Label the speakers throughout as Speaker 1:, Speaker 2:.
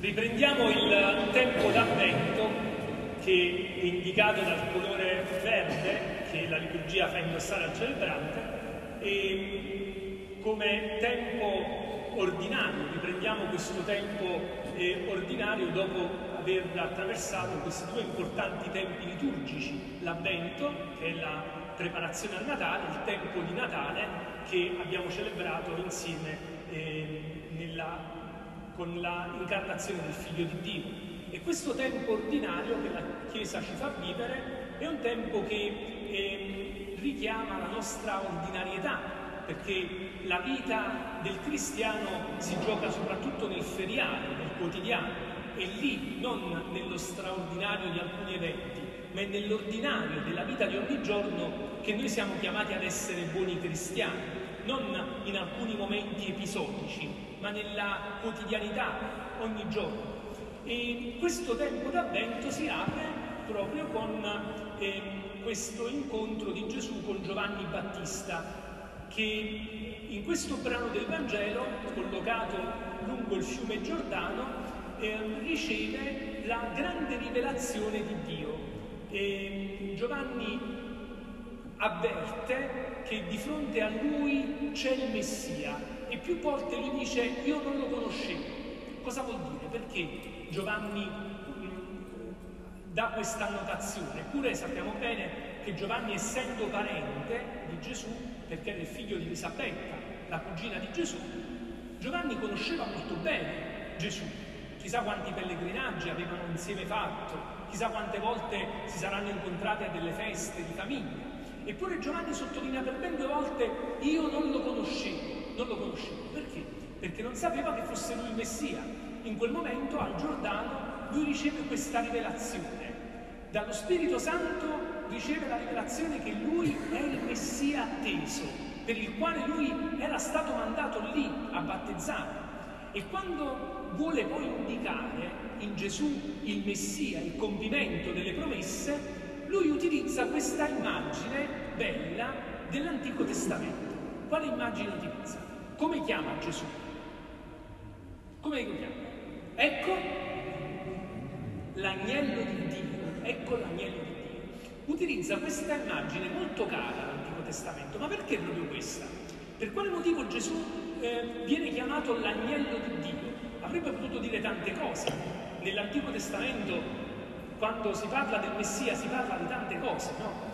Speaker 1: Riprendiamo il tempo d'avvento che è indicato dal colore verde che la liturgia fa indossare al celebrante e come tempo ordinario, riprendiamo questo tempo eh, ordinario dopo aver attraversato questi due importanti tempi liturgici, l'avvento che è la preparazione al Natale, il tempo di Natale che abbiamo celebrato insieme eh, nella con l'incarnazione del Figlio di Dio. E questo tempo ordinario che la Chiesa ci fa vivere è un tempo che eh, richiama la nostra ordinarietà, perché la vita del cristiano si gioca soprattutto nel feriale, nel quotidiano, e lì non nello straordinario di alcuni eventi, ma è nell'ordinario della vita di ogni giorno che noi siamo chiamati ad essere buoni cristiani, non in alcuni momenti episodici, ma nella quotidianità ogni giorno. E questo tempo d'avvento si apre proprio con eh, questo incontro di Gesù con Giovanni Battista, che in questo brano del Vangelo, collocato lungo il fiume Giordano, eh, riceve la grande rivelazione di Dio. E Giovanni avverte che di fronte a lui c'è il Messia e più volte lui dice io non lo conoscevo. Cosa vuol dire? Perché Giovanni mm, dà questa annotazione? Eppure sappiamo bene che Giovanni essendo parente di Gesù, perché era il figlio di Elisabetta, la cugina di Gesù, Giovanni conosceva molto bene Gesù. Chissà quanti pellegrinaggi avevano insieme fatto, chissà quante volte si saranno incontrati a delle feste di famiglia. Eppure Giovanni sottolinea per ben due volte io non lo conoscevo non lo conoscevo. Perché? Perché non sapeva che fosse lui il Messia. In quel momento al Giordano lui riceve questa rivelazione. Dallo Spirito Santo riceve la rivelazione che lui è il Messia atteso, per il quale lui era stato mandato lì a battezzare. E quando vuole poi indicare in Gesù il Messia, il compimento delle promesse, lui utilizza questa immagine bella dell'Antico Testamento. Quale immagine utilizza? Come chiama Gesù? Come lo chiama? Ecco l'agnello di Dio, ecco l'agnello di Dio. Utilizza questa immagine molto cara all'Antico Testamento, ma perché proprio questa? Per quale motivo Gesù eh, viene chiamato l'agnello di Dio? Avrebbe potuto dire tante cose. Nell'Antico Testamento quando si parla del Messia si parla di tante cose, no?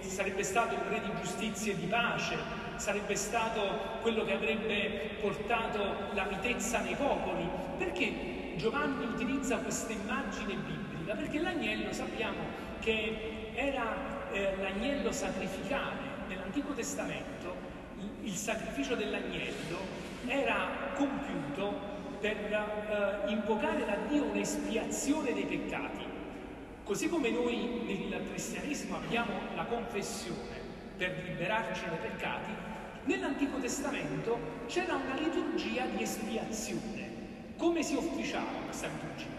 Speaker 1: Sarebbe stato il re di giustizia e di pace, sarebbe stato quello che avrebbe portato la mitezza nei popoli. Perché Giovanni utilizza questa immagine biblica? Perché l'agnello sappiamo che era eh, l'agnello sacrificale. Nell'Antico Testamento il sacrificio dell'agnello era compiuto per eh, invocare da Dio un'espiazione dei peccati. Così come noi nel cristianesimo abbiamo la confessione per liberarci dai peccati, nell'Antico Testamento c'era una liturgia di espiazione. Come si officiava questa liturgia?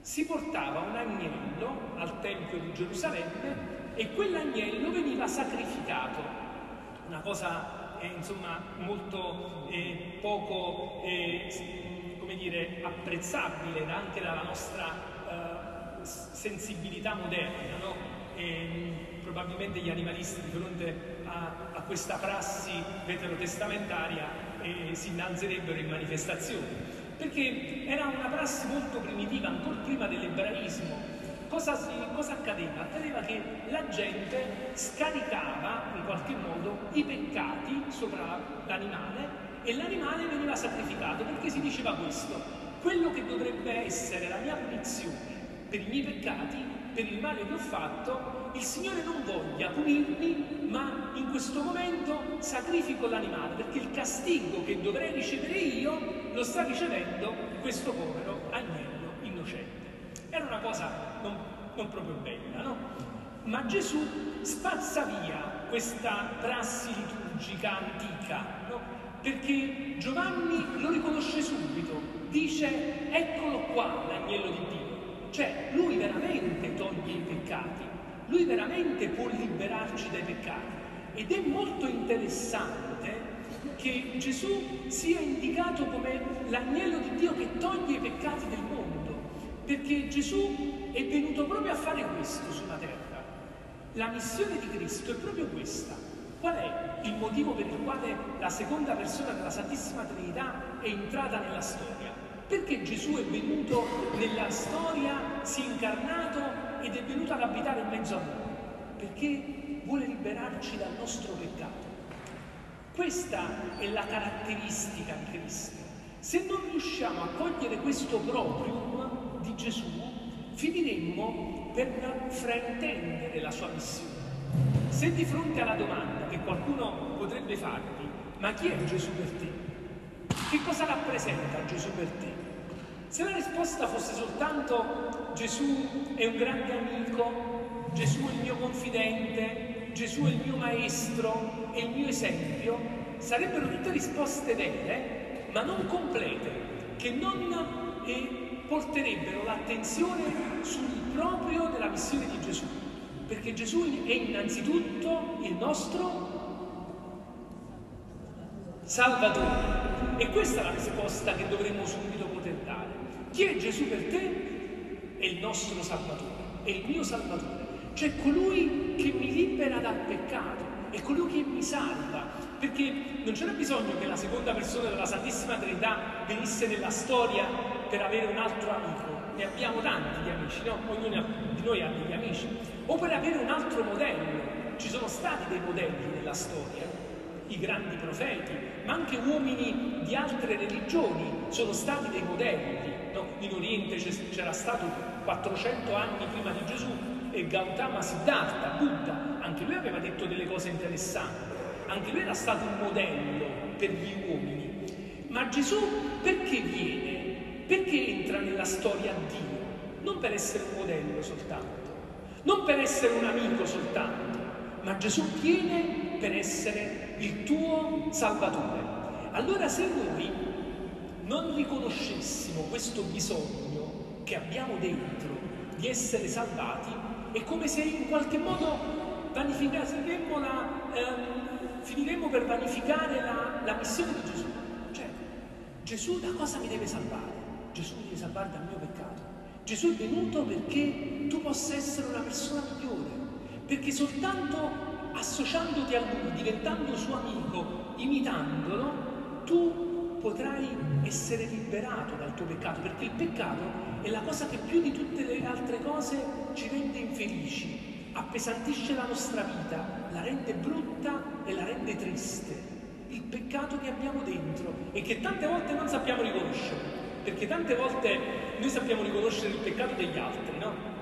Speaker 1: Si portava un agnello al Tempio di Gerusalemme e quell'agnello veniva sacrificato. Una cosa eh, insomma molto eh, poco eh, come dire, apprezzabile anche dalla nostra sensibilità moderna, no? e, probabilmente gli animalisti di fronte a, a questa prassi veterotestamentaria eh, si innalzerebbero in manifestazione, perché era una prassi molto primitiva, ancora prima dell'ebraismo. Cosa, cosa accadeva? Accadeva che la gente scaricava in qualche modo i peccati sopra l'animale e l'animale veniva sacrificato perché si diceva questo, quello che dovrebbe essere la mia punizione per i miei peccati per il male che ho fatto, il Signore non voglia punirmi, ma in questo momento sacrifico l'animale, perché il castigo che dovrei ricevere io lo sta ricevendo questo povero agnello innocente. Era una cosa non, non proprio bella, no? Ma Gesù spazza via questa prassi liturgica antica, no? Perché Giovanni lo riconosce subito, dice eccolo qua l'agnello di Dio cioè lui veramente toglie i peccati, lui veramente può liberarci dai peccati. Ed è molto interessante che Gesù sia indicato come l'agnello di Dio che toglie i peccati del mondo, perché Gesù è venuto proprio a fare questo sulla terra. La missione di Cristo è proprio questa. Qual è il motivo per il quale la seconda persona della Santissima Trinità è entrata nella storia? Perché Gesù è venuto nella storia, si è incarnato ed è venuto ad abitare in mezzo a noi? Perché vuole liberarci dal nostro peccato. Questa è la caratteristica di Cristo. Se non riusciamo a cogliere questo proprium di Gesù, finiremmo per fraintendere la sua missione. Se di fronte alla domanda che qualcuno potrebbe farti, ma chi è Gesù per te? Che cosa rappresenta Gesù per te? Se la risposta fosse soltanto Gesù è un grande amico, Gesù è il mio confidente, Gesù è il mio maestro, è il mio esempio, sarebbero tutte risposte vere, ma non complete, che non eh, porterebbero l'attenzione sul proprio della missione di Gesù. Perché Gesù è innanzitutto il nostro Salvatore. E questa è la risposta che dovremmo subito poter dare. Chi è Gesù per te? È il nostro Salvatore, è il mio Salvatore. Cioè colui che mi libera dal peccato, è colui che mi salva. Perché non c'era bisogno che la seconda persona della Santissima Trinità venisse nella storia per avere un altro amico. Ne abbiamo tanti di amici, no? Ognuno di noi ha degli amici. O per avere un altro modello. Ci sono stati dei modelli nella storia, i grandi profeti, ma anche uomini di altre religioni sono stati dei modelli. No? In Oriente c'era stato 400 anni prima di Gesù e Gautama Siddhartha, Buddha, anche lui aveva detto delle cose interessanti, anche lui era stato un modello per gli uomini. Ma Gesù perché viene? Perché entra nella storia a Dio? Non per essere un modello soltanto, non per essere un amico soltanto, ma Gesù viene per essere il tuo Salvatore. Allora se noi non riconoscessimo questo bisogno che abbiamo dentro di essere salvati, è come se in qualche modo vanificheremmo la, ehm, finiremmo per vanificare la, la missione di Gesù. Cioè, Gesù da cosa mi deve salvare? Gesù mi deve salvare dal mio peccato. Gesù è venuto perché tu possa essere una persona migliore, perché soltanto associandoti a Lui, diventando suo amico, imitandolo, tu potrai essere liberato dal tuo peccato, perché il peccato è la cosa che più di tutte le altre cose ci rende infelici, appesantisce la nostra vita, la rende brutta e la rende triste. Il peccato che abbiamo dentro e che tante volte non sappiamo riconoscere, perché tante volte noi sappiamo riconoscere il peccato degli altri, no?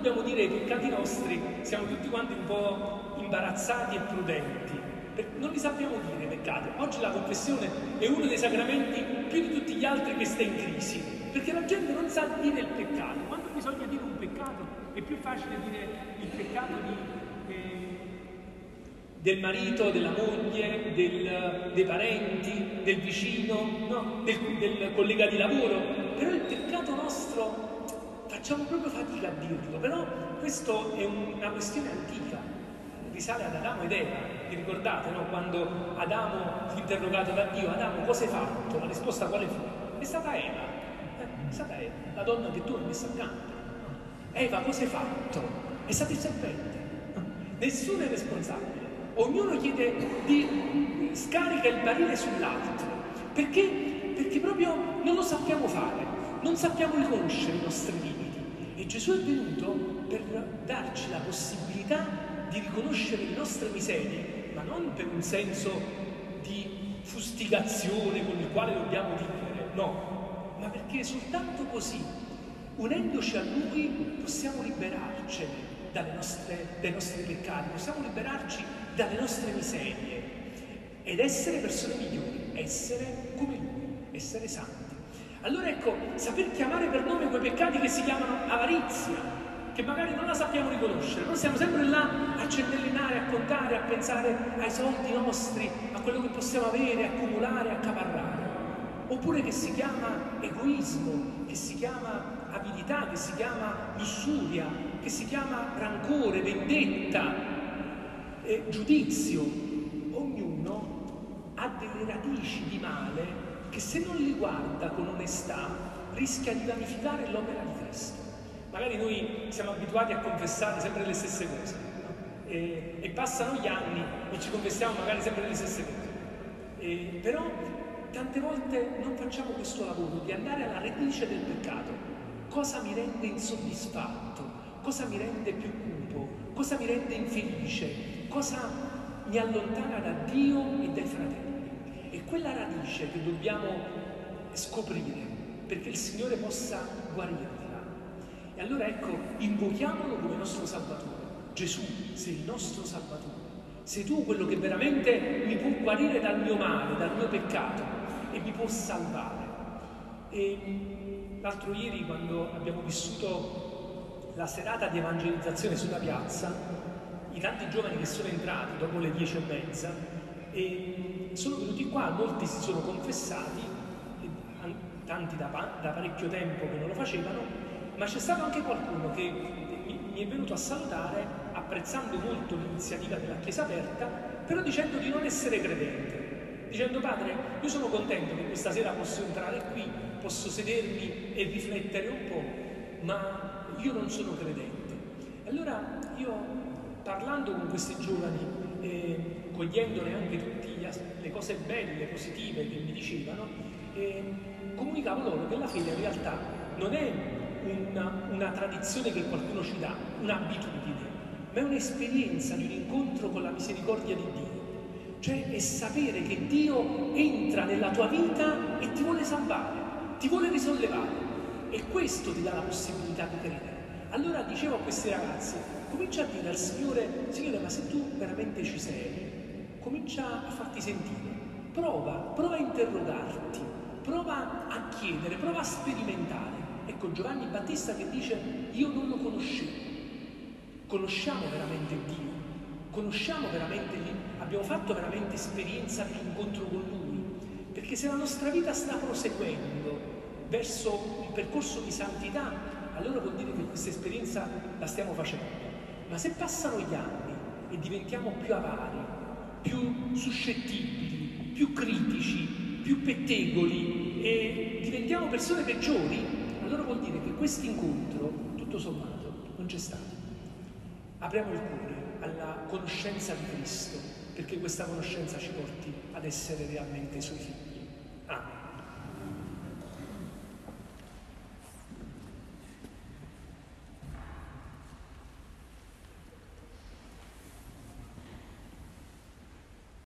Speaker 1: Dobbiamo dire i peccati nostri siamo tutti quanti un po' imbarazzati e prudenti, non li sappiamo dire i peccati. Oggi la confessione è uno dei sacramenti più di tutti gli altri che sta in crisi, perché la gente non sa dire il peccato. Quando bisogna dire un peccato è più facile dire il peccato di, eh, del marito, della moglie, del, dei parenti, del vicino, no? del, del collega di lavoro. Però il peccato nostro facciamo proprio fatica a dirlo, però questo è una questione antica, risale ad Adamo ed Eva. Vi ricordate no? quando Adamo fu interrogato da Dio, Adamo cosa hai fatto? La risposta quale fu? È stata Eva. È stata Eva, la donna che tu hai messo accanto. Eva, cosa hai fatto? È stato il serpente. Nessuno è responsabile. Ognuno chiede di scarica il barile sull'altro. Perché? Perché proprio non lo sappiamo fare, non sappiamo riconoscere i nostri limiti. E Gesù è venuto per darci la possibilità di riconoscere le nostre miserie, ma non per un senso di fustigazione con il quale dobbiamo vivere, no, ma perché soltanto così, unendoci a Lui, possiamo liberarci nostre, dai nostri peccati, possiamo liberarci dalle nostre miserie ed essere persone migliori, essere come Lui, essere santi. Allora ecco, saper chiamare per nome quei peccati che si chiamano avarizia, che magari non la sappiamo riconoscere, noi siamo sempre là a centellinare, a contare, a pensare ai soldi nostri, a quello che possiamo avere, accumulare, accaparrare oppure che si chiama egoismo, che si chiama avidità, che si chiama lussuria, che si chiama rancore, vendetta, eh, giudizio. Ognuno ha delle radici di male che se non li guarda con onestà rischia di vanificare l'opera di Cristo. Magari noi siamo abituati a confessare sempre le stesse cose no? e, e, passano gli anni e ci confessiamo magari sempre le stesse cose. E, però tante volte non facciamo questo lavoro di andare alla radice del peccato. Cosa mi rende insoddisfatto? Cosa mi rende più cupo? Cosa mi rende infelice? Cosa mi allontana da Dio e dai fratelli? Quella radice che dobbiamo scoprire perché il Signore possa guarirla. E allora ecco, invochiamolo come nostro Salvatore. Gesù, sei il nostro Salvatore. Sei tu quello che veramente mi può guarire dal mio male, dal mio peccato e mi può salvare. E l'altro ieri, quando abbiamo vissuto la serata di evangelizzazione sulla piazza, i tanti giovani che sono entrati dopo le dieci e mezza e sono venuti qua, molti si sono confessati, tanti da, da parecchio tempo che non lo facevano, ma c'è stato anche qualcuno che mi è venuto a salutare apprezzando molto l'iniziativa della Chiesa aperta, però dicendo di non essere credente, dicendo padre, io sono contento che questa sera posso entrare qui, posso sedermi e riflettere un po', ma io non sono credente. Allora io parlando con questi giovani, eh, cogliendone anche tutte le cose belle, positive che mi dicevano, eh, comunicavo loro che la fede in realtà non è una, una tradizione che qualcuno ci dà, un'abitudine, ma è un'esperienza di un incontro con la misericordia di Dio. Cioè è sapere che Dio entra nella tua vita e ti vuole salvare, ti vuole risollevare. E questo ti dà la possibilità di credere. Allora dicevo a questi ragazzi, comincia a dire al Signore, Signore, ma se tu veramente ci sei, comincia a farti sentire. Prova, prova a interrogarti, prova a chiedere, prova a sperimentare. Ecco Giovanni Battista che dice io non lo conoscevo. Conosciamo veramente Dio, conosciamo veramente, abbiamo fatto veramente esperienza di incontro con Lui. Perché se la nostra vita sta proseguendo verso un percorso di santità, allora vuol dire che questa esperienza la stiamo facendo. Ma se passano gli anni e diventiamo più avari, più suscettibili, più critici, più pettegoli e diventiamo persone peggiori, allora vuol dire che questo incontro, tutto sommato, non c'è stato. Apriamo il cuore alla conoscenza di Cristo, perché questa conoscenza ci porti ad essere realmente suoi figli.